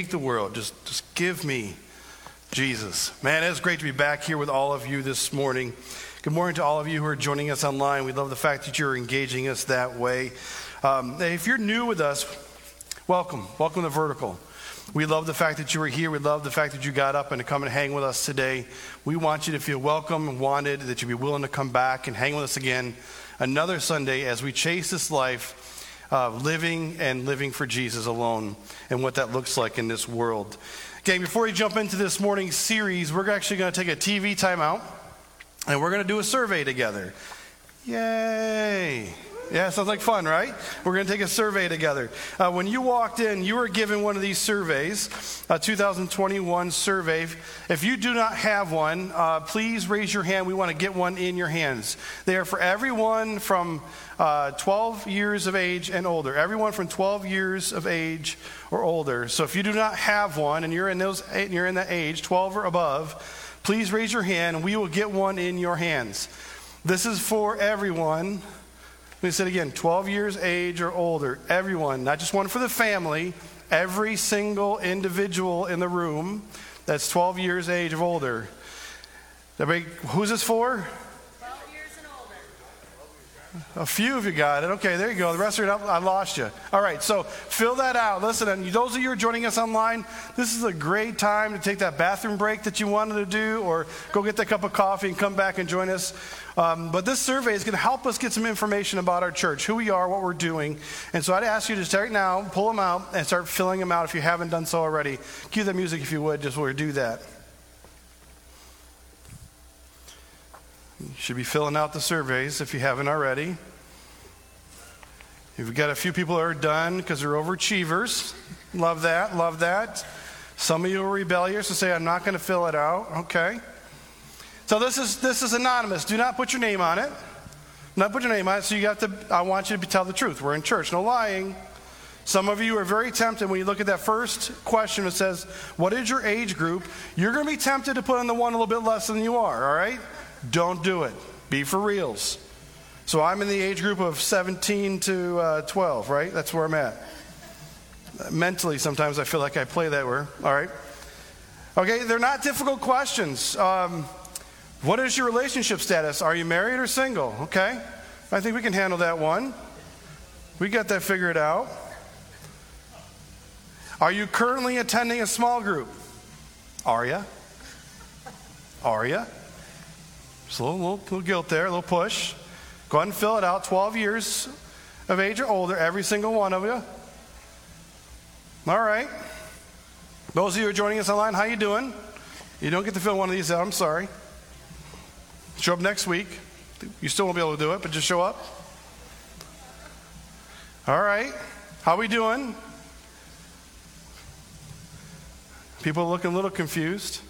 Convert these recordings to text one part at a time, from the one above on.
take the world, just, just give me Jesus. Man, it's great to be back here with all of you this morning. Good morning to all of you who are joining us online. We love the fact that you're engaging us that way. Um, if you're new with us, welcome. Welcome to Vertical. We love the fact that you were here. We love the fact that you got up and to come and hang with us today. We want you to feel welcome and wanted, that you be willing to come back and hang with us again another Sunday as we chase this life of living and living for Jesus alone and what that looks like in this world. Okay, before we jump into this morning's series, we're actually going to take a TV timeout and we're going to do a survey together. Yay! Yeah, sounds like fun, right? We're going to take a survey together. Uh, when you walked in, you were given one of these surveys, a 2021 survey. If you do not have one, uh, please raise your hand. We want to get one in your hands. They are for everyone from uh, 12 years of age and older. Everyone from 12 years of age or older. So if you do not have one and you're in those, and you're in that age, 12 or above, please raise your hand and we will get one in your hands. This is for everyone let me say it again 12 years age or older, everyone, not just one for the family, every single individual in the room that's 12 years age or older. Everybody, who's this for? A few of you got it. Okay, there you go. The rest of you, I lost you. All right, so fill that out. Listen, and those of you who are joining us online, this is a great time to take that bathroom break that you wanted to do, or go get that cup of coffee and come back and join us. Um, but this survey is going to help us get some information about our church, who we are, what we're doing. And so I'd ask you to start now, pull them out, and start filling them out if you haven't done so already. Cue the music if you would, just we do that. You should be filling out the surveys if you haven't already. You've got a few people that are done because they're overachievers. Love that, love that. Some of you are rebellious and say, I'm not going to fill it out. Okay. So this is this is anonymous. Do not put your name on it. Not put your name on it. So you got to I want you to tell the truth. We're in church, no lying. Some of you are very tempted when you look at that first question that says, What is your age group? You're going to be tempted to put on the one a little bit less than you are, all right? Don't do it. Be for reals. So I'm in the age group of 17 to uh, 12, right? That's where I'm at. Mentally, sometimes I feel like I play that way. All right. Okay, they're not difficult questions. Um, what is your relationship status? Are you married or single? Okay. I think we can handle that one. We got that figured out. Are you currently attending a small group? Are you? Are you? A little, little, little guilt there, a little push. Go ahead and fill it out. 12 years of age or older, every single one of you. All right. Those of you who are joining us online, how you doing? You don't get to fill one of these out. I'm sorry. Show up next week. You still won't be able to do it, but just show up. All right. How we doing? People looking a little confused.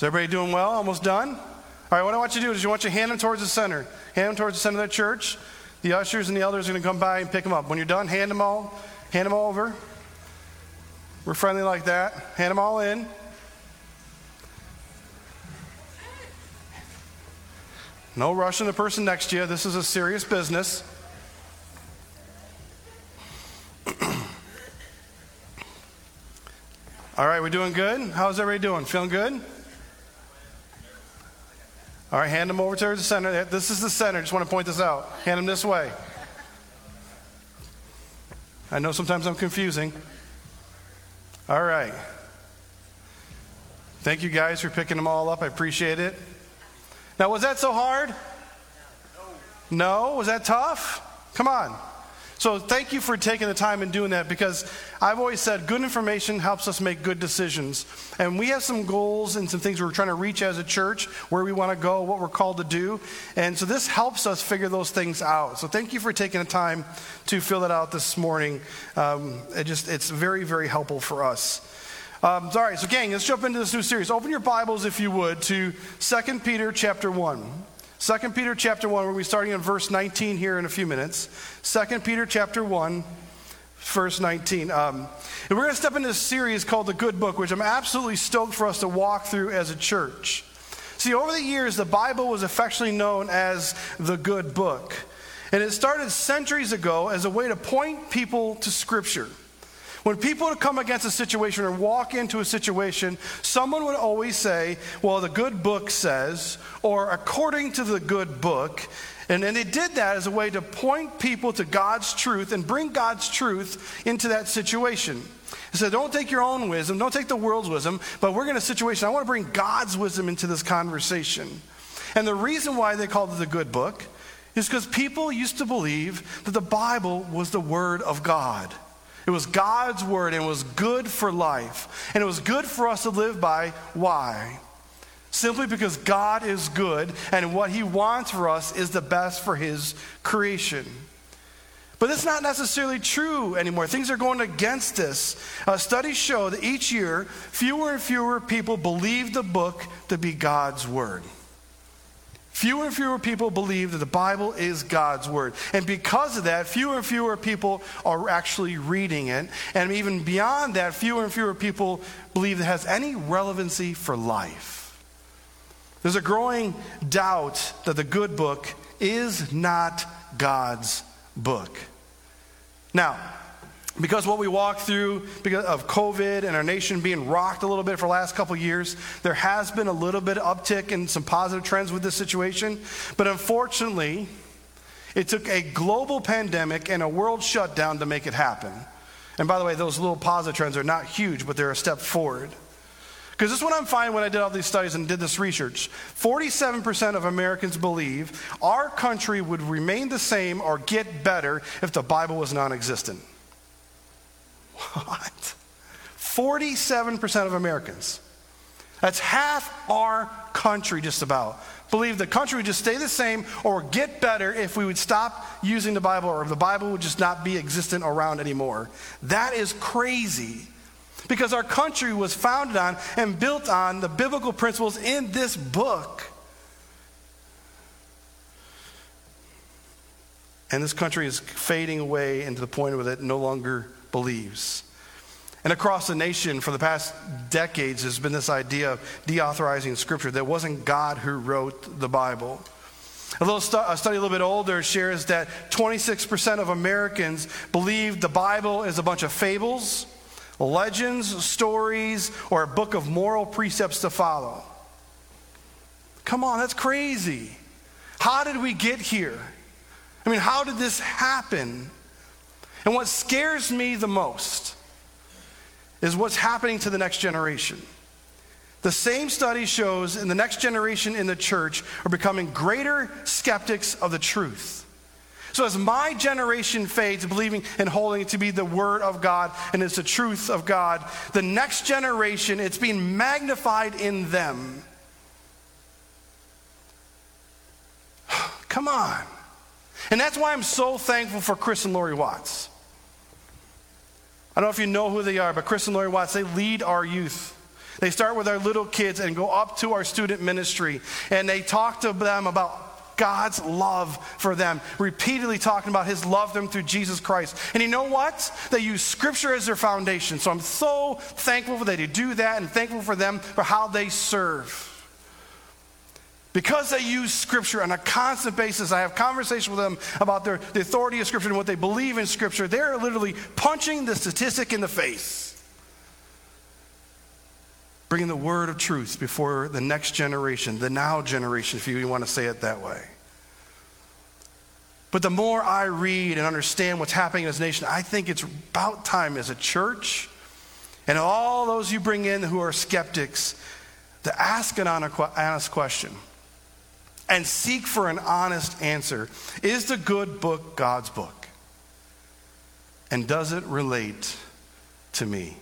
Is everybody doing well? Almost done? All right, what I want you to do is you want you to hand them towards the center. Hand them towards the center of the church. The ushers and the elders are going to come by and pick them up. When you're done, hand them all, hand them all over. We're friendly like that. Hand them all in. No rushing the person next to you. This is a serious business. All right, we're doing good? How's everybody doing? Feeling good? All right, hand them over to the center. This is the center. Just want to point this out. Hand them this way. I know sometimes I'm confusing. All right. Thank you guys for picking them all up. I appreciate it. Now, was that so hard? No. Was that tough? Come on. So thank you for taking the time and doing that because I've always said good information helps us make good decisions. And we have some goals and some things we're trying to reach as a church, where we want to go, what we're called to do. And so this helps us figure those things out. So thank you for taking the time to fill it out this morning. Um, it just, it's very, very helpful for us. Um, all right, so gang, let's jump into this new series. Open your Bibles, if you would, to 2 Peter chapter 1. 2 Peter chapter 1, we'll be starting in verse 19 here in a few minutes. 2 Peter chapter 1, verse 19. Um, and we're going to step into a series called The Good Book, which I'm absolutely stoked for us to walk through as a church. See, over the years, the Bible was affectionately known as the Good Book. And it started centuries ago as a way to point people to Scripture. When people would come against a situation or walk into a situation, someone would always say, Well, the good book says, or according to the good book. And, and they did that as a way to point people to God's truth and bring God's truth into that situation. He said, Don't take your own wisdom, don't take the world's wisdom, but we're in a situation, I want to bring God's wisdom into this conversation. And the reason why they called it the good book is because people used to believe that the Bible was the Word of God. It was God's Word and it was good for life. And it was good for us to live by. Why? Simply because God is good and what He wants for us is the best for His creation. But that's not necessarily true anymore. Things are going against this. Uh, studies show that each year, fewer and fewer people believe the book to be God's Word. Fewer and fewer people believe that the Bible is God's Word. And because of that, fewer and fewer people are actually reading it. And even beyond that, fewer and fewer people believe it has any relevancy for life. There's a growing doubt that the good book is not God's book. Now, because what we walked through because of COVID and our nation being rocked a little bit for the last couple years, there has been a little bit of uptick in some positive trends with this situation. But unfortunately, it took a global pandemic and a world shutdown to make it happen. And by the way, those little positive trends are not huge, but they're a step forward. Because this is what I'm finding when I did all these studies and did this research 47% of Americans believe our country would remain the same or get better if the Bible was non existent. What? 47% of Americans. That's half our country, just about. Believe the country would just stay the same or get better if we would stop using the Bible or the Bible would just not be existent around anymore. That is crazy because our country was founded on and built on the biblical principles in this book. And this country is fading away into the point where it no longer believes. And across the nation for the past decades, there's been this idea of deauthorizing Scripture. That wasn't God who wrote the Bible. A, little stu- a study a little bit older shares that 26% of Americans believe the Bible is a bunch of fables, legends, stories, or a book of moral precepts to follow. Come on, that's crazy. How did we get here? I mean, how did this happen? And what scares me the most is what's happening to the next generation. The same study shows in the next generation in the church are becoming greater skeptics of the truth. So, as my generation fades, believing and holding it to be the Word of God and it's the truth of God, the next generation, it's being magnified in them. Come on. And that's why I'm so thankful for Chris and Lori Watts. I don't know if you know who they are, but Chris and Lori Watts, they lead our youth. They start with our little kids and go up to our student ministry, and they talk to them about God's love for them, repeatedly talking about his love them through Jesus Christ. And you know what? They use scripture as their foundation. So I'm so thankful for that they do that and thankful for them for how they serve. Because they use Scripture on a constant basis, I have conversations with them about their, the authority of Scripture and what they believe in Scripture. They're literally punching the statistic in the face. Bringing the word of truth before the next generation, the now generation, if you want to say it that way. But the more I read and understand what's happening in this nation, I think it's about time as a church and all those you bring in who are skeptics to ask an honest question and seek for an honest answer. Is the good book God's book? And does it relate to me?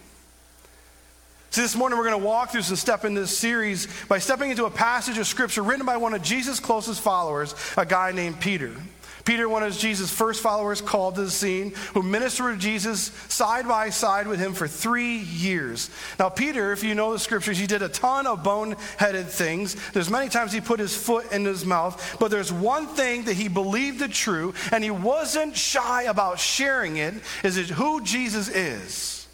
See, this morning we're going to walk through some step in this series by stepping into a passage of scripture written by one of Jesus' closest followers, a guy named Peter. Peter, one of Jesus' first followers, called to the scene, who ministered to Jesus side by side with him for three years. Now, Peter, if you know the scriptures, he did a ton of boneheaded things. There's many times he put his foot in his mouth, but there's one thing that he believed the true, and he wasn't shy about sharing it, is who Jesus is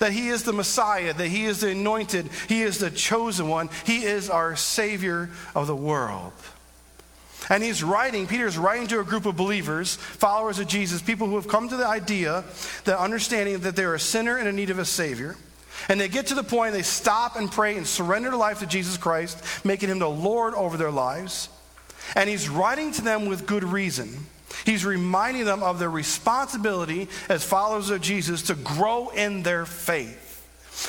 that He is the Messiah, that He is the anointed, He is the chosen one, He is our Savior of the world. And he's writing, Peter's writing to a group of believers, followers of Jesus, people who have come to the idea, the understanding that they're a sinner and in need of a Savior. And they get to the point they stop and pray and surrender their life to Jesus Christ, making him the Lord over their lives. And he's writing to them with good reason. He's reminding them of their responsibility as followers of Jesus to grow in their faith.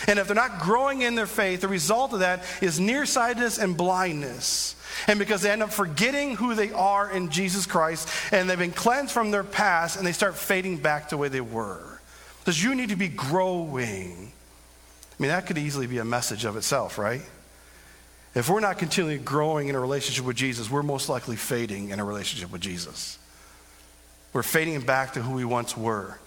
And if they're not growing in their faith, the result of that is nearsightedness and blindness. And because they end up forgetting who they are in Jesus Christ and they've been cleansed from their past and they start fading back to where they were. Because you need to be growing. I mean, that could easily be a message of itself, right? If we're not continually growing in a relationship with Jesus, we're most likely fading in a relationship with Jesus. We're fading back to who we once were.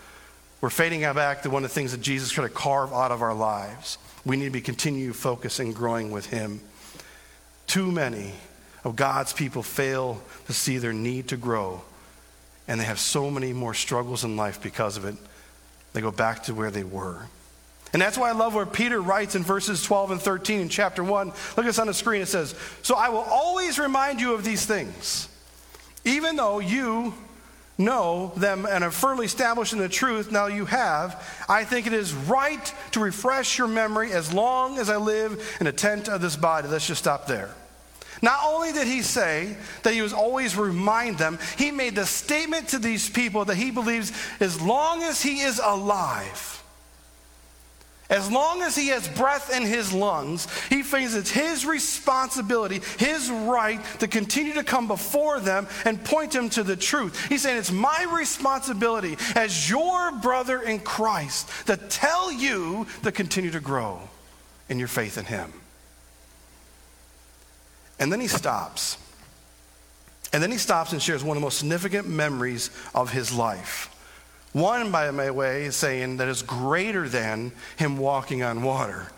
We're fading back to one of the things that Jesus tried to carve out of our lives. We need to be continue focusing, and growing with Him. Too many of God's people fail to see their need to grow, and they have so many more struggles in life because of it. They go back to where they were. And that's why I love where Peter writes in verses 12 and 13 in chapter 1. Look at this on the screen. It says, So I will always remind you of these things, even though you know them and are firmly established in the truth now you have, I think it is right to refresh your memory as long as I live in the tent of this body. Let's just stop there. Not only did he say that he was always remind them, he made the statement to these people that he believes as long as he is alive, as long as he has breath in his lungs, he thinks it's his responsibility, his right to continue to come before them and point them to the truth. He's saying it's my responsibility as your brother in Christ to tell you to continue to grow in your faith in him. And then he stops. And then he stops and shares one of the most significant memories of his life. One, by my way, is saying that is greater than him walking on water.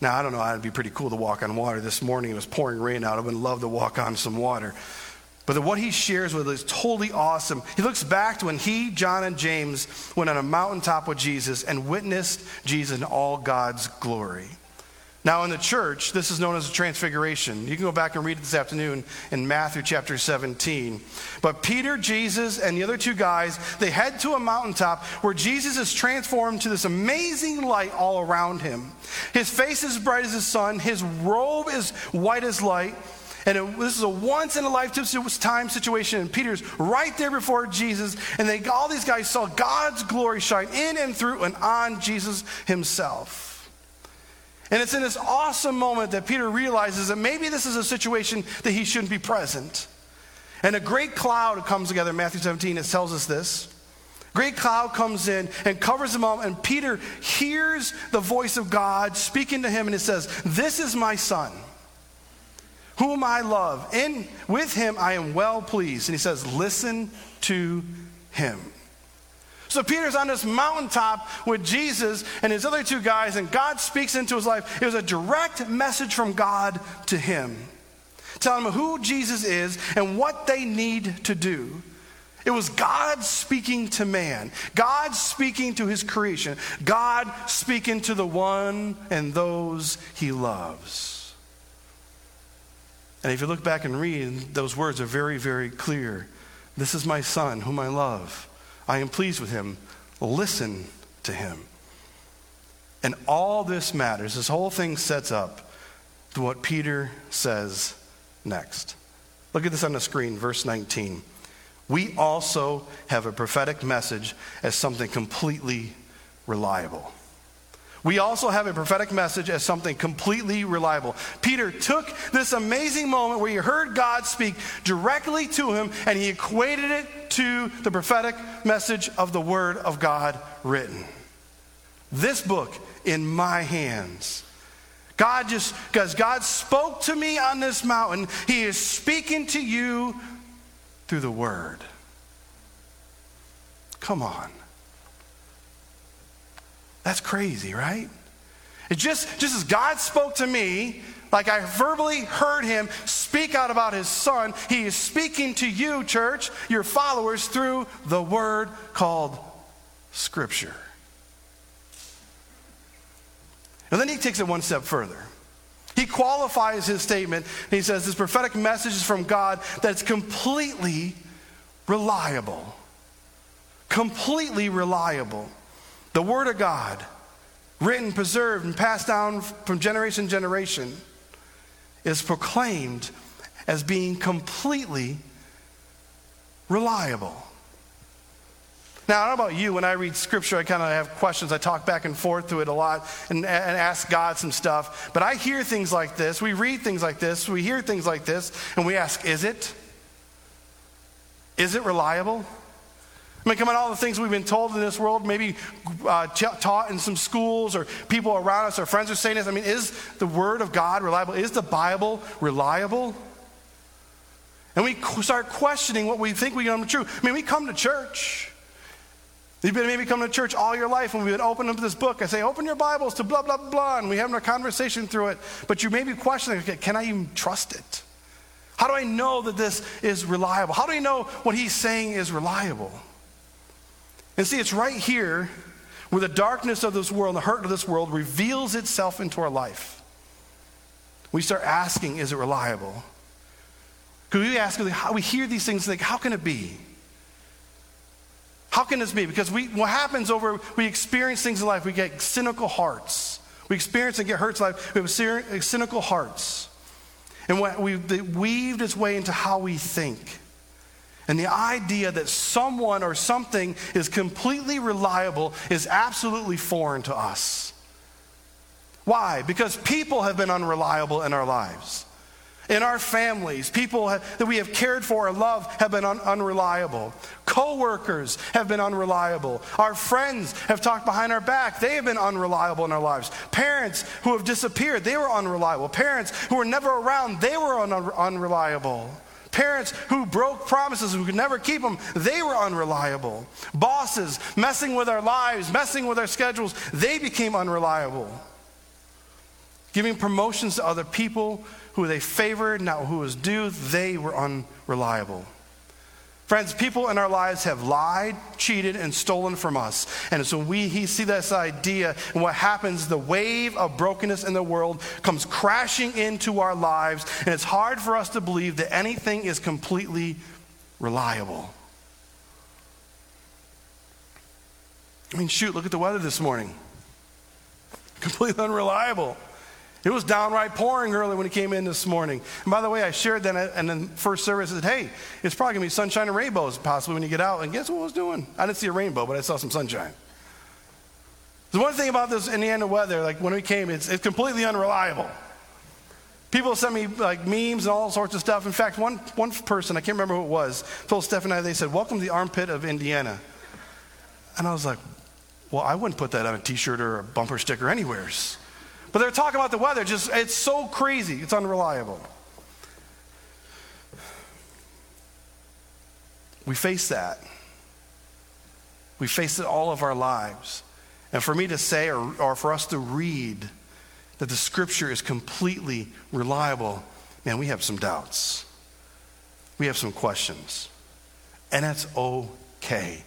Now, I don't know, it'd be pretty cool to walk on water. This morning it was pouring rain out. I would love to walk on some water. But what he shares with us is totally awesome. He looks back to when he, John, and James went on a mountaintop with Jesus and witnessed Jesus in all God's glory. Now, in the church, this is known as a transfiguration. You can go back and read it this afternoon in Matthew chapter 17. But Peter, Jesus, and the other two guys, they head to a mountaintop where Jesus is transformed to this amazing light all around him. His face is bright as the sun, his robe is white as light. And it, this is a once in a lifetime situation. And Peter's right there before Jesus. And they, all these guys saw God's glory shine in and through and on Jesus himself. And it's in this awesome moment that Peter realizes that maybe this is a situation that he shouldn't be present. And a great cloud comes together, Matthew 17, it tells us this. Great cloud comes in and covers them all, and Peter hears the voice of God speaking to him, and it says, This is my son, whom I love. And with him I am well pleased. And he says, Listen to him. So Peter's on this mountaintop with Jesus and his other two guys, and God speaks into his life. It was a direct message from God to him, telling him who Jesus is and what they need to do. It was God speaking to man, God speaking to his creation, God speaking to the one and those he loves. And if you look back and read, those words are very, very clear. This is my son, whom I love. I am pleased with him. Listen to him. And all this matters. This whole thing sets up to what Peter says next. Look at this on the screen, verse 19. We also have a prophetic message as something completely reliable. We also have a prophetic message as something completely reliable. Peter took this amazing moment where he heard God speak directly to him and he equated it to the prophetic message of the Word of God written. This book in my hands. God just, because God spoke to me on this mountain, He is speaking to you through the Word. Come on. That's crazy, right? It just, just as God spoke to me, like I verbally heard him speak out about his son, he is speaking to you, church, your followers, through the word called Scripture. And then he takes it one step further. He qualifies his statement. and he says, This prophetic message is from God that's completely reliable. Completely reliable. The Word of God, written, preserved, and passed down from generation to generation, is proclaimed as being completely reliable. Now, I don't know about you, when I read scripture, I kind of have questions. I talk back and forth through it a lot and, and ask God some stuff. But I hear things like this. We read things like this. We hear things like this. And we ask, is it? Is it reliable? I mean, come on, all the things we've been told in this world, maybe uh, taught in some schools or people around us, our friends are saying this. I mean, is the Word of God reliable? Is the Bible reliable? And we start questioning what we think we know to be true. I mean, we come to church. You've been maybe coming to church all your life, and we would open up this book. I say, open your Bibles to blah, blah, blah, and we have a conversation through it. But you may be questioning, okay, can I even trust it? How do I know that this is reliable? How do I know what he's saying is reliable? And see, it's right here where the darkness of this world, the hurt of this world, reveals itself into our life. We start asking, is it reliable? Because we ask, we hear these things, like, how can it be? How can this be? Because we, what happens over, we experience things in life, we get cynical hearts. We experience and get hurt in life, we have cynical hearts. And what we weaved its way into how we think. And the idea that someone or something is completely reliable is absolutely foreign to us. Why? Because people have been unreliable in our lives. In our families, people that we have cared for or loved have been un- unreliable. Co-workers have been unreliable. Our friends have talked behind our back. They have been unreliable in our lives. Parents who have disappeared, they were unreliable. Parents who were never around, they were un- unreliable. Parents who broke promises, who could never keep them, they were unreliable. Bosses messing with our lives, messing with our schedules, they became unreliable. Giving promotions to other people who they favored, not who was due, they were unreliable. Friends, people in our lives have lied, cheated, and stolen from us. And so we see this idea, and what happens, the wave of brokenness in the world comes crashing into our lives, and it's hard for us to believe that anything is completely reliable. I mean, shoot, look at the weather this morning. Completely unreliable. It was downright pouring early when he came in this morning. And by the way, I shared that in the first service. I said, hey, it's probably going to be sunshine and rainbows possibly when you get out. And guess what I was doing? I didn't see a rainbow, but I saw some sunshine. The one thing about this Indiana weather, like when we came, it's, it's completely unreliable. People sent me like memes and all sorts of stuff. In fact, one, one person, I can't remember who it was, told Steph and I, they said, Welcome to the armpit of Indiana. And I was like, Well, I wouldn't put that on a t shirt or a bumper sticker anywheres. But they're talking about the weather, just it's so crazy, it's unreliable. We face that. We face it all of our lives. And for me to say, or, or for us to read, that the scripture is completely reliable, man, we have some doubts. We have some questions. And that's okay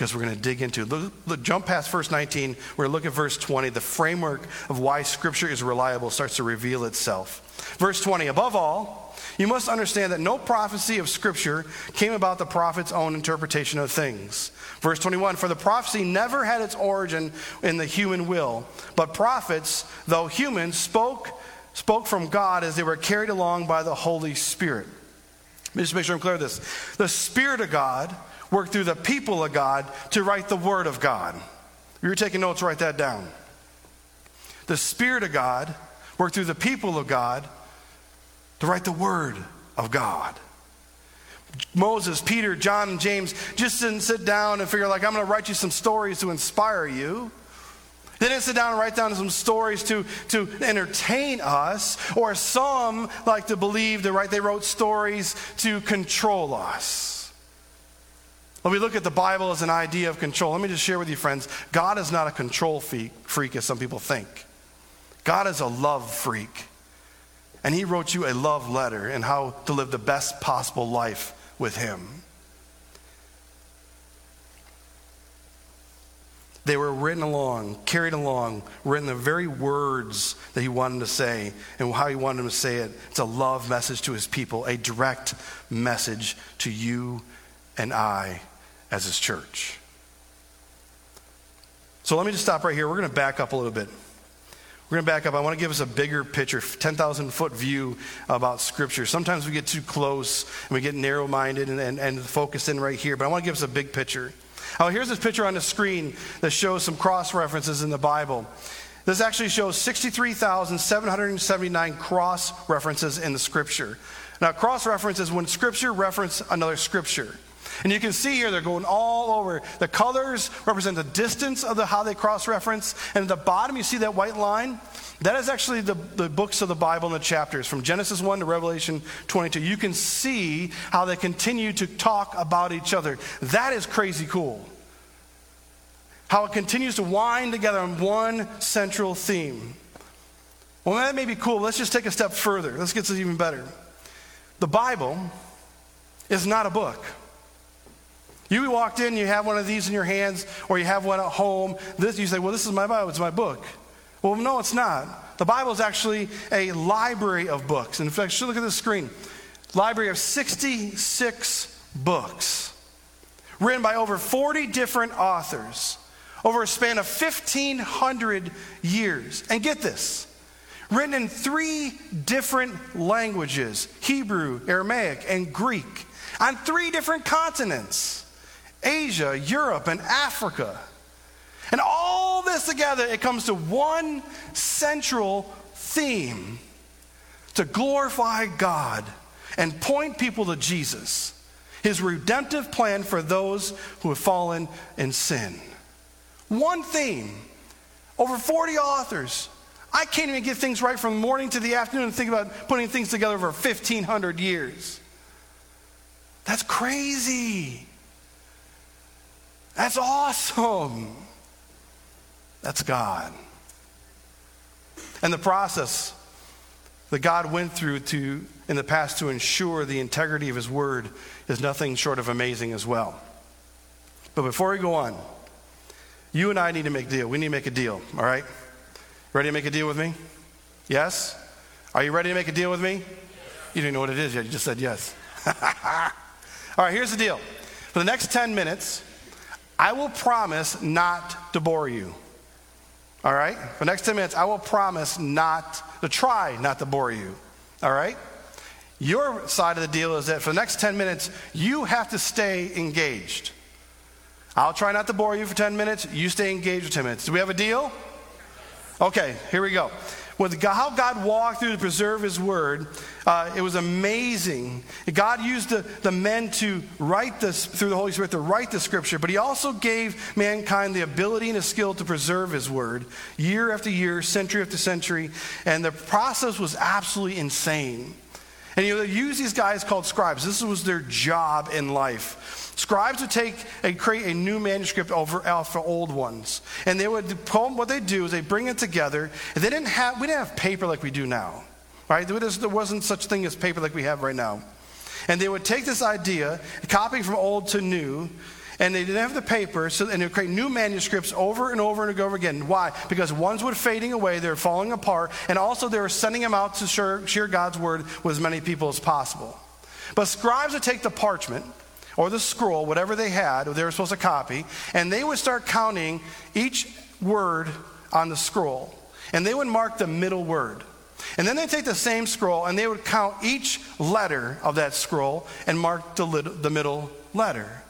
because we're going to dig into look, look, jump past verse 19 we're going to look at verse 20 the framework of why scripture is reliable starts to reveal itself. Verse 20 above all you must understand that no prophecy of scripture came about the prophet's own interpretation of things. Verse 21 for the prophecy never had its origin in the human will but prophets though human spoke spoke from god as they were carried along by the holy spirit. Let me just make sure i'm clear this. The spirit of god worked through the people of God to write the Word of God. If you're taking notes, write that down. The Spirit of God worked through the people of God to write the Word of God. Moses, Peter, John, and James just didn't sit down and figure, like, I'm going to write you some stories to inspire you. They didn't sit down and write down some stories to, to entertain us, or some like to believe that right, they wrote stories to control us. When we look at the Bible as an idea of control, let me just share with you, friends God is not a control freak, as some people think. God is a love freak. And He wrote you a love letter and how to live the best possible life with Him. they were written along, carried along, written the very words that he wanted to say and how he wanted them to say it. It's a love message to his people, a direct message to you and I as his church. So let me just stop right here. We're going to back up a little bit. We're going to back up. I want to give us a bigger picture, 10,000 foot view about Scripture. Sometimes we get too close and we get narrow minded and, and, and focused in right here, but I want to give us a big picture. Oh, here's this picture on the screen that shows some cross references in the Bible. This actually shows 63,779 cross references in the Scripture. Now, cross references when Scripture reference another Scripture. And you can see here they're going all over. The colors represent the distance of the, how they cross reference. And at the bottom, you see that white line? That is actually the, the books of the Bible and the chapters from Genesis 1 to Revelation 22. You can see how they continue to talk about each other. That is crazy cool. How it continues to wind together on one central theme. Well, that may be cool. Let's just take a step further. Let's get even better. The Bible is not a book. You walked in, you have one of these in your hands, or you have one at home. This, you say, Well, this is my Bible, it's my book. Well, no, it's not. The Bible is actually a library of books. In fact, should look at the screen library of 66 books, written by over 40 different authors over a span of 1,500 years. And get this written in three different languages Hebrew, Aramaic, and Greek, on three different continents. Asia, Europe, and Africa. And all this together, it comes to one central theme to glorify God and point people to Jesus, his redemptive plan for those who have fallen in sin. One theme, over 40 authors. I can't even get things right from morning to the afternoon and think about putting things together for 1,500 years. That's crazy. That's awesome. That's God. And the process that God went through to, in the past to ensure the integrity of His Word is nothing short of amazing as well. But before we go on, you and I need to make a deal. We need to make a deal, all right? Ready to make a deal with me? Yes? Are you ready to make a deal with me? You didn't know what it is yet. You just said yes. all right, here's the deal. For the next 10 minutes, I will promise not to bore you. All right? For the next 10 minutes, I will promise not to try not to bore you. All right? Your side of the deal is that for the next 10 minutes, you have to stay engaged. I'll try not to bore you for 10 minutes. You stay engaged for 10 minutes. Do we have a deal? Okay, here we go with how God walked through to preserve His Word, uh, it was amazing. God used the, the men to write this through the Holy Spirit to write the Scripture, but He also gave mankind the ability and the skill to preserve His Word year after year, century after century, and the process was absolutely insane. And you they use these guys called scribes. This was their job in life. Scribes would take and create a new manuscript over for old ones. And they would, what they do is they bring it together. And they didn't have, we didn't have paper like we do now, right? There wasn't such thing as paper like we have right now. And they would take this idea, copying from old to new, and they didn't have the paper, so, and they would create new manuscripts over and over and over again. Why? Because ones were fading away, they were falling apart, and also they were sending them out to share, share God's word with as many people as possible. But scribes would take the parchment, or the scroll, whatever they had, they were supposed to copy, and they would start counting each word on the scroll. And they would mark the middle word. And then they'd take the same scroll and they would count each letter of that scroll and mark the, the middle letter.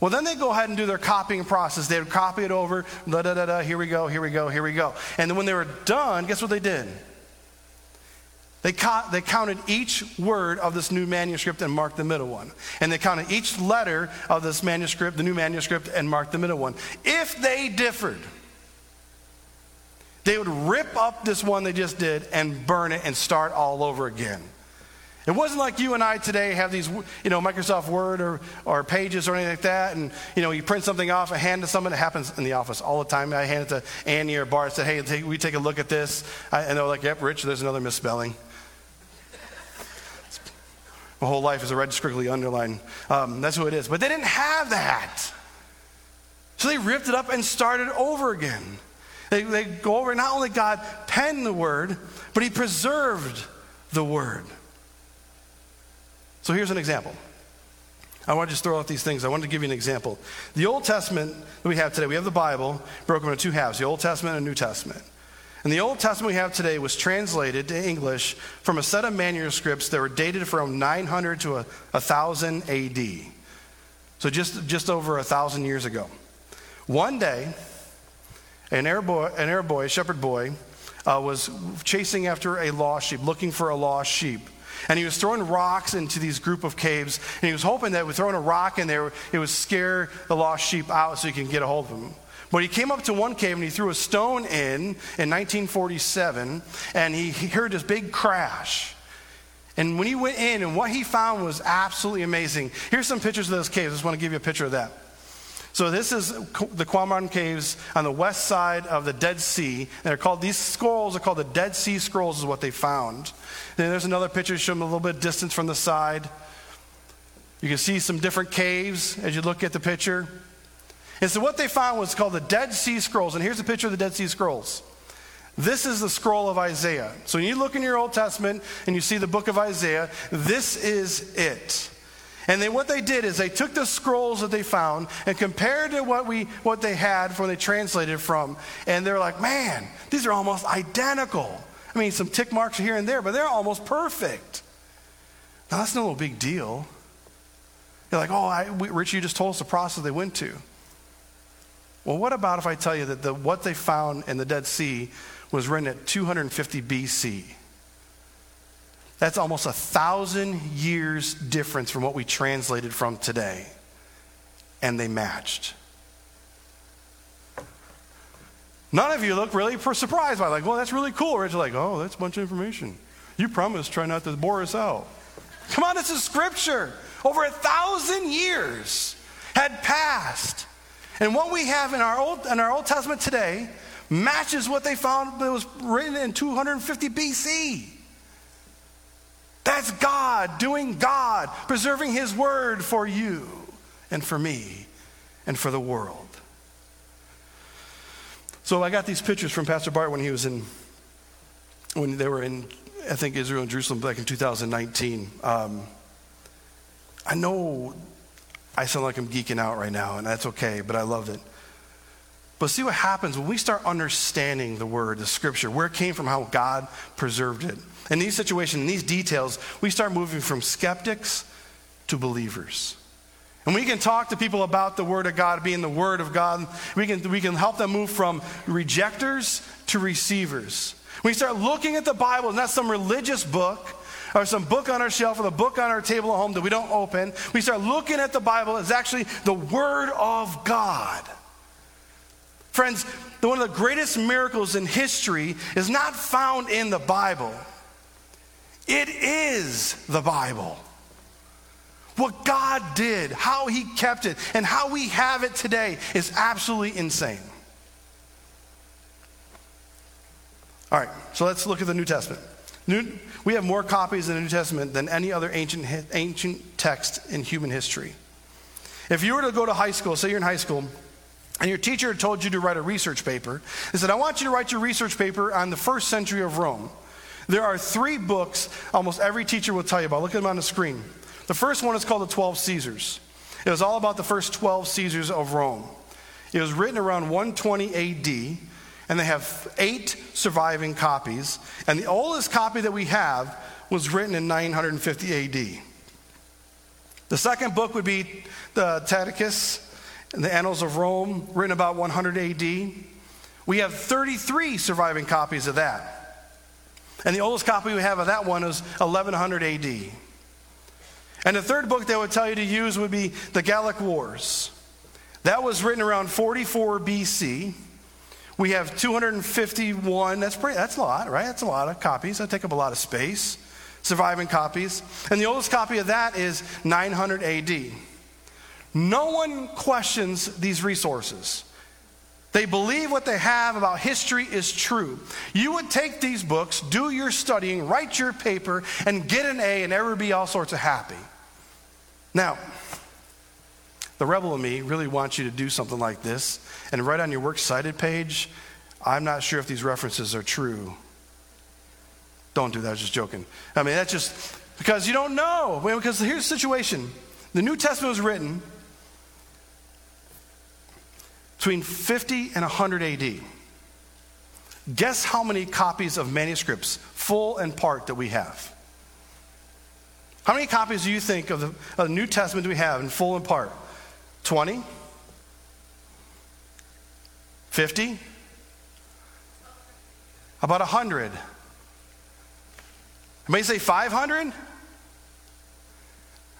Well, then they go ahead and do their copying process. They would copy it over, da da da da, here we go, here we go, here we go. And then when they were done, guess what they did? They, ca- they counted each word of this new manuscript and marked the middle one. And they counted each letter of this manuscript, the new manuscript, and marked the middle one. If they differed, they would rip up this one they just did and burn it and start all over again. It wasn't like you and I today have these, you know, Microsoft Word or, or Pages or anything like that, and you know, you print something off and hand it to someone. It happens in the office all the time. I hand it to Annie or Bart. Said, "Hey, take, we take a look at this," I, and they're like, "Yep, Rich, there's another misspelling." My whole life is a red squiggly underline. Um, that's who it is. But they didn't have that. So they ripped it up and started over again. They, they go over, not only God penned the word, but he preserved the word. So here's an example. I want to just throw out these things. I wanted to give you an example. The Old Testament that we have today, we have the Bible broken into two halves the Old Testament and New Testament. And the Old Testament we have today was translated to English from a set of manuscripts that were dated from 900 to 1000 AD. So just, just over a thousand years ago. One day, an Arab boy, an Arab boy a shepherd boy, uh, was chasing after a lost sheep, looking for a lost sheep. And he was throwing rocks into these group of caves, and he was hoping that with throwing a rock in there, it would scare the lost sheep out so he can get a hold of them. But he came up to one cave and he threw a stone in in 1947, and he, he heard this big crash. And when he went in, and what he found was absolutely amazing. Here's some pictures of those caves. I just want to give you a picture of that. So this is the Qumran caves on the west side of the Dead Sea. And they're called these scrolls are called the Dead Sea Scrolls, is what they found. Then there's another picture showing a little bit of distance from the side. You can see some different caves as you look at the picture. And so what they found was called the Dead Sea Scrolls. And here's a picture of the Dead Sea Scrolls. This is the scroll of Isaiah. So when you look in your Old Testament and you see the book of Isaiah, this is it. And then what they did is they took the scrolls that they found and compared to what we what they had when they translated from, and they're like, man, these are almost identical. I mean, some tick marks here and there, but they're almost perfect. Now that's no big deal. You're like, oh, I, we, Rich, you just told us the process they went to. Well, what about if I tell you that the, what they found in the Dead Sea was written at 250 BC? That's almost a thousand years difference from what we translated from today. And they matched. None of you look really surprised by it. like, well, that's really cool. Rich, like, oh, that's a bunch of information. You promised try not to bore us out. Come on, this is scripture. Over a thousand years had passed. And what we have in our Old, in our Old Testament today matches what they found that was written in 250 BC. That's God doing God, preserving His word for you and for me and for the world. So I got these pictures from Pastor Bart when he was in, when they were in, I think, Israel and Jerusalem back in 2019. Um, I know I sound like I'm geeking out right now, and that's okay, but I love it. But see what happens when we start understanding the word, the scripture, where it came from, how God preserved it. In these situations, in these details, we start moving from skeptics to believers. And we can talk to people about the Word of God being the Word of God. We can, we can help them move from rejectors to receivers. We start looking at the Bible, not some religious book or some book on our shelf or the book on our table at home that we don't open. We start looking at the Bible as actually the Word of God. Friends, one of the greatest miracles in history is not found in the Bible. It is the Bible. What God did, how He kept it, and how we have it today is absolutely insane. All right, so let's look at the New Testament. New, we have more copies in the New Testament than any other ancient, ancient text in human history. If you were to go to high school, say you're in high school, and your teacher told you to write a research paper, they said, I want you to write your research paper on the first century of Rome. There are three books almost every teacher will tell you about. Look at them on the screen. The first one is called The 12 Caesars. It was all about the first 12 Caesars of Rome. It was written around 120 AD, and they have eight surviving copies. And the oldest copy that we have was written in 950 AD. The second book would be the Tacticus and the Annals of Rome, written about 100 AD. We have 33 surviving copies of that. And the oldest copy we have of that one is 1100 AD. And the third book they would tell you to use would be the Gallic Wars. That was written around 44 BC. We have 251. That's pretty, that's a lot, right? That's a lot of copies. That take up a lot of space. Surviving copies. And the oldest copy of that is 900 AD. No one questions these resources. They believe what they have about history is true. You would take these books, do your studying, write your paper, and get an A, and ever be all sorts of happy. Now, The rebel in me really wants you to do something like this and write on your works cited page, I'm not sure if these references are true. Don't do that, I was just joking. I mean, that's just because you don't know. Because here's the situation the New Testament was written between 50 and 100 AD. Guess how many copies of manuscripts, full and part, that we have? How many copies do you think of the, of the New Testament do we have in full and part? 20? 50? About 100? May say 500?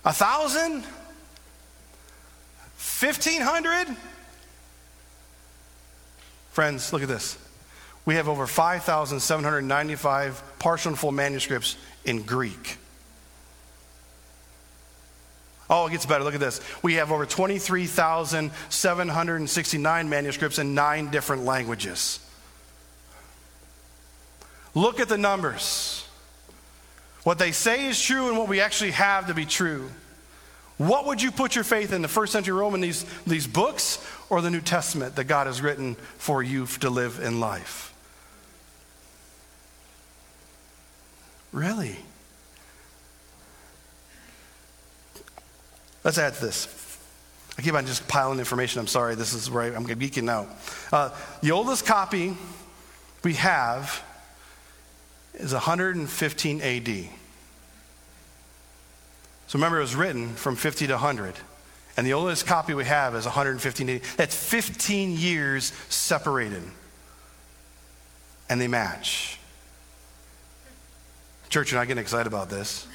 A thousand? 1500? Friends, look at this. We have over 5,795 partial and full manuscripts in Greek. Oh, it gets better. Look at this. We have over 23,769 manuscripts in nine different languages. Look at the numbers. What they say is true and what we actually have to be true. What would you put your faith in, the first century Roman, these, these books, or the New Testament that God has written for you to live in life? Really? Let's add this. I keep on just piling information. I'm sorry. This is where I'm geeking out. Uh, the oldest copy we have is 115 AD. So remember, it was written from 50 to 100. And the oldest copy we have is 115 AD. That's 15 years separated. And they match. Church, you're not getting excited about this.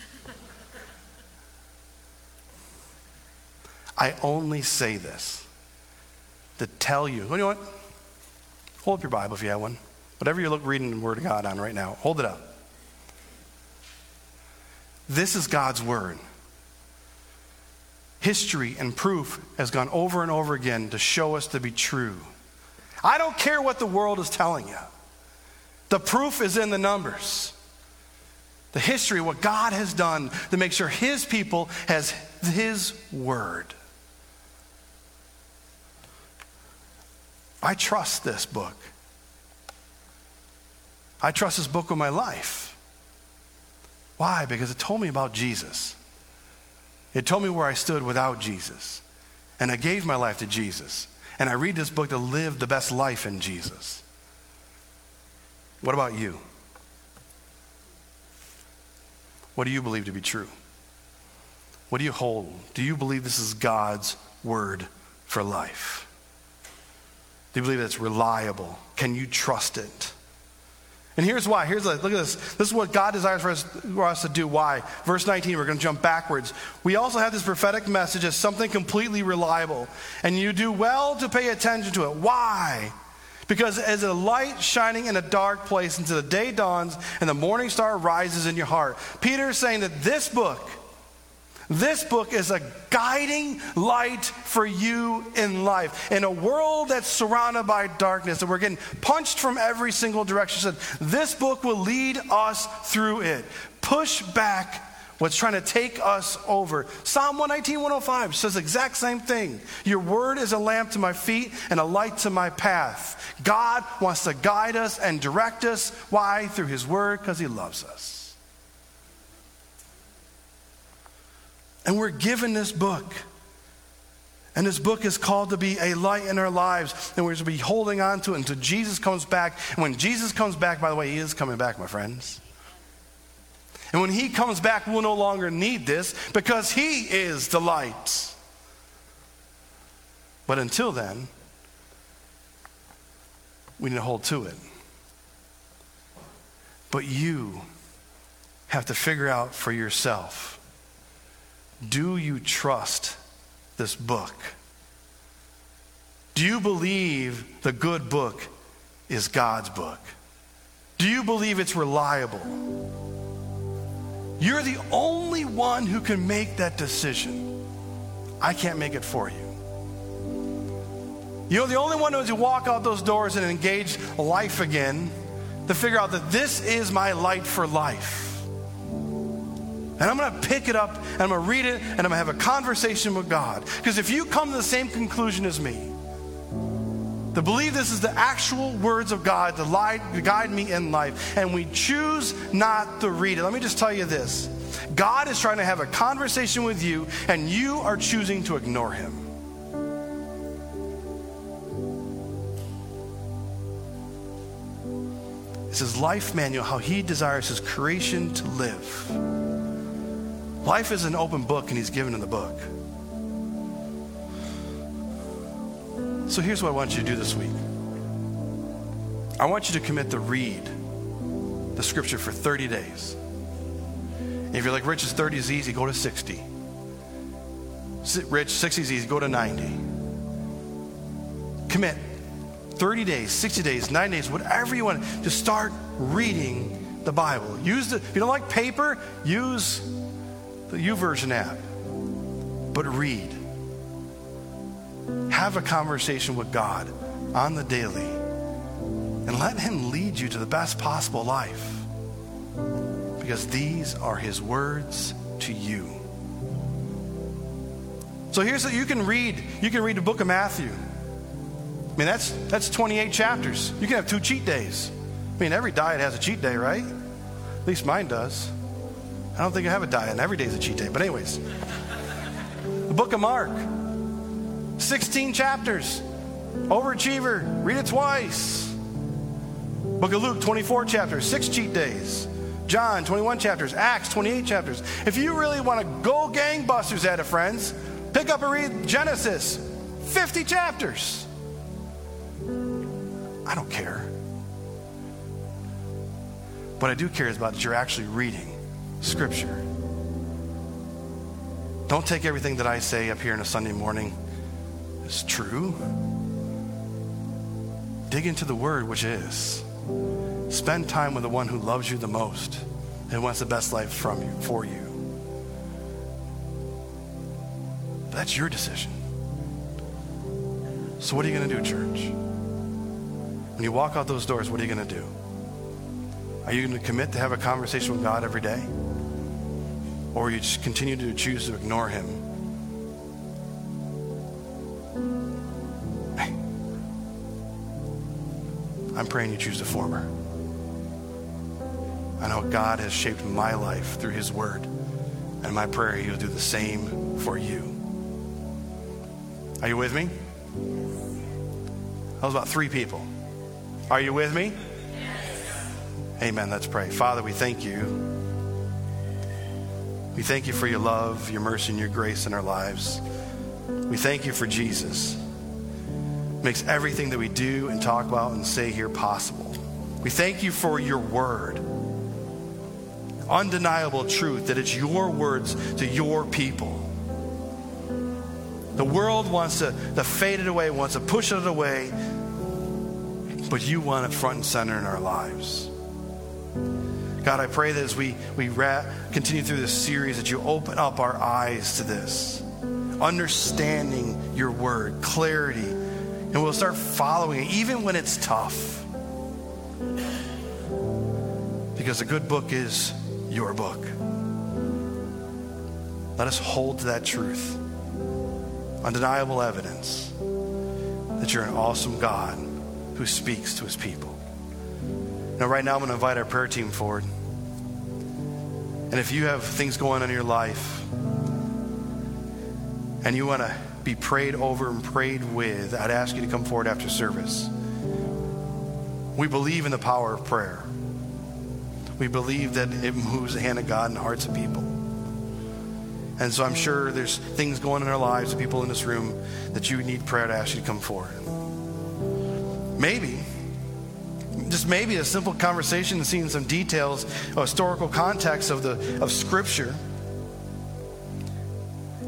I only say this to tell you. You know what? Hold up your Bible if you have one. Whatever you're reading the Word of God on right now, hold it up. This is God's Word. History and proof has gone over and over again to show us to be true. I don't care what the world is telling you, the proof is in the numbers the history, what God has done to make sure His people has His word. I trust this book. I trust this book with my life. Why? Because it told me about Jesus. It told me where I stood without Jesus. And I gave my life to Jesus. And I read this book to live the best life in Jesus. What about you? What do you believe to be true? What do you hold? Do you believe this is God's word for life? Do you believe that it's reliable? Can you trust it? And here's why. Here's a, look at this. This is what God desires for us, for us to do. Why? Verse 19, we're going to jump backwards. We also have this prophetic message as something completely reliable. And you do well to pay attention to it. Why? Because as a light shining in a dark place until the day dawns and the morning star rises in your heart. Peter is saying that this book, this book is a guiding light for you in life. In a world that's surrounded by darkness and we're getting punched from every single direction, said, this book will lead us through it. Push back what's trying to take us over. Psalm 119, 105 says the exact same thing. Your word is a lamp to my feet and a light to my path. God wants to guide us and direct us. Why? Through his word, because he loves us. And we're given this book. And this book is called to be a light in our lives, and we're to be holding on to it until Jesus comes back. And when Jesus comes back, by the way, he is coming back, my friends. And when he comes back, we'll no longer need this because he is the light. But until then, we need to hold to it. But you have to figure out for yourself do you trust this book? Do you believe the good book is God's book? Do you believe it's reliable? You're the only one who can make that decision. I can't make it for you. You're the only one who has to walk out those doors and engage life again to figure out that this is my light for life. And I'm going to pick it up and I'm going to read it and I'm going to have a conversation with God. Because if you come to the same conclusion as me, to believe this is the actual words of God to, lie, to guide me in life, and we choose not to read it, let me just tell you this God is trying to have a conversation with you, and you are choosing to ignore him. It's his life manual, how he desires his creation to live. Life is an open book, and he's given in the book. So here's what I want you to do this week I want you to commit to read the scripture for 30 days. If you're like, Rich, is 30 is easy, go to 60. Rich, 60 is easy, go to 90. Commit 30 days, 60 days, 90 days, whatever you want, to start reading the Bible. Use the, if you don't like paper, use the YouVersion app. But read. Have a conversation with God on the daily and let Him lead you to the best possible life because these are His words to you. So here's what you can read. You can read the book of Matthew. I mean, that's, that's 28 chapters. You can have two cheat days. I mean, every diet has a cheat day, right? At least mine does. I don't think I have a diet, every day is a cheat day. But, anyways, the book of Mark, 16 chapters. Overachiever, read it twice. Book of Luke, 24 chapters, six cheat days. John, 21 chapters. Acts, 28 chapters. If you really want to go gangbusters at it, friends, pick up and read Genesis, 50 chapters. I don't care. What I do care is about that you're actually reading Scripture. Don't take everything that I say up here on a Sunday morning as true. Dig into the Word, which is. Spend time with the one who loves you the most and wants the best life from you, for you. That's your decision. So, what are you going to do, church? When you walk out those doors, what are you going to do? Are you going to commit to have a conversation with God every day? Or you just continue to choose to ignore Him? I'm praying you choose the former. I know God has shaped my life through His Word, and my prayer He will do the same for you. Are you with me? That was about three people. Are you with me? Amen. Let's pray. Father, we thank you. We thank you for your love, your mercy, and your grace in our lives. We thank you for Jesus. It Makes everything that we do and talk about and say here possible. We thank you for your word. Undeniable truth that it's your words to your people. The world wants to, to fade it away, wants to push it away, but you want it front and center in our lives. God, I pray that as we, we ra- continue through this series, that you open up our eyes to this, understanding your word, clarity, and we'll start following it, even when it's tough. Because a good book is your book. Let us hold to that truth. Undeniable evidence that you're an awesome God who speaks to his people. Now, right now, I'm going to invite our prayer team forward. And if you have things going on in your life and you want to be prayed over and prayed with, I'd ask you to come forward after service. We believe in the power of prayer. We believe that it moves the hand of God in the hearts of people. And so I'm sure there's things going on in our lives, people in this room, that you need prayer to ask you to come forward. Maybe, just maybe a simple conversation and seeing some details of historical context of the of Scripture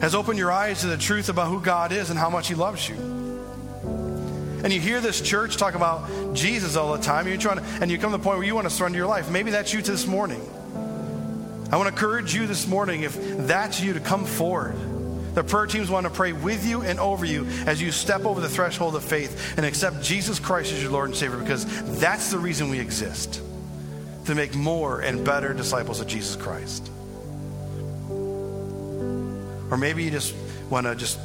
has opened your eyes to the truth about who God is and how much He loves you. And you hear this church talk about Jesus all the time, you're trying to, and you come to the point where you want to surrender your life. Maybe that's you to this morning. I want to encourage you this morning, if that's you, to come forward the prayer teams want to pray with you and over you as you step over the threshold of faith and accept Jesus Christ as your Lord and Savior because that's the reason we exist to make more and better disciples of Jesus Christ. Or maybe you just want to just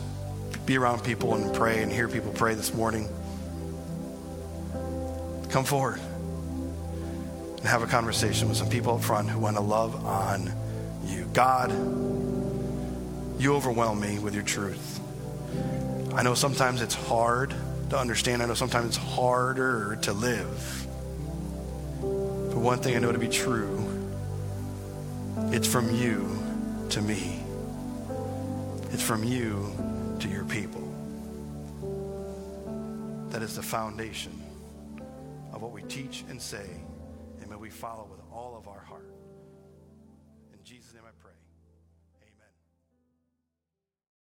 be around people and pray and hear people pray this morning. Come forward and have a conversation with some people up front who want to love on you. God, you overwhelm me with your truth. I know sometimes it's hard to understand. I know sometimes it's harder to live. But one thing I know to be true it's from you to me, it's from you to your people. That is the foundation of what we teach and say, and may we follow with all of our heart.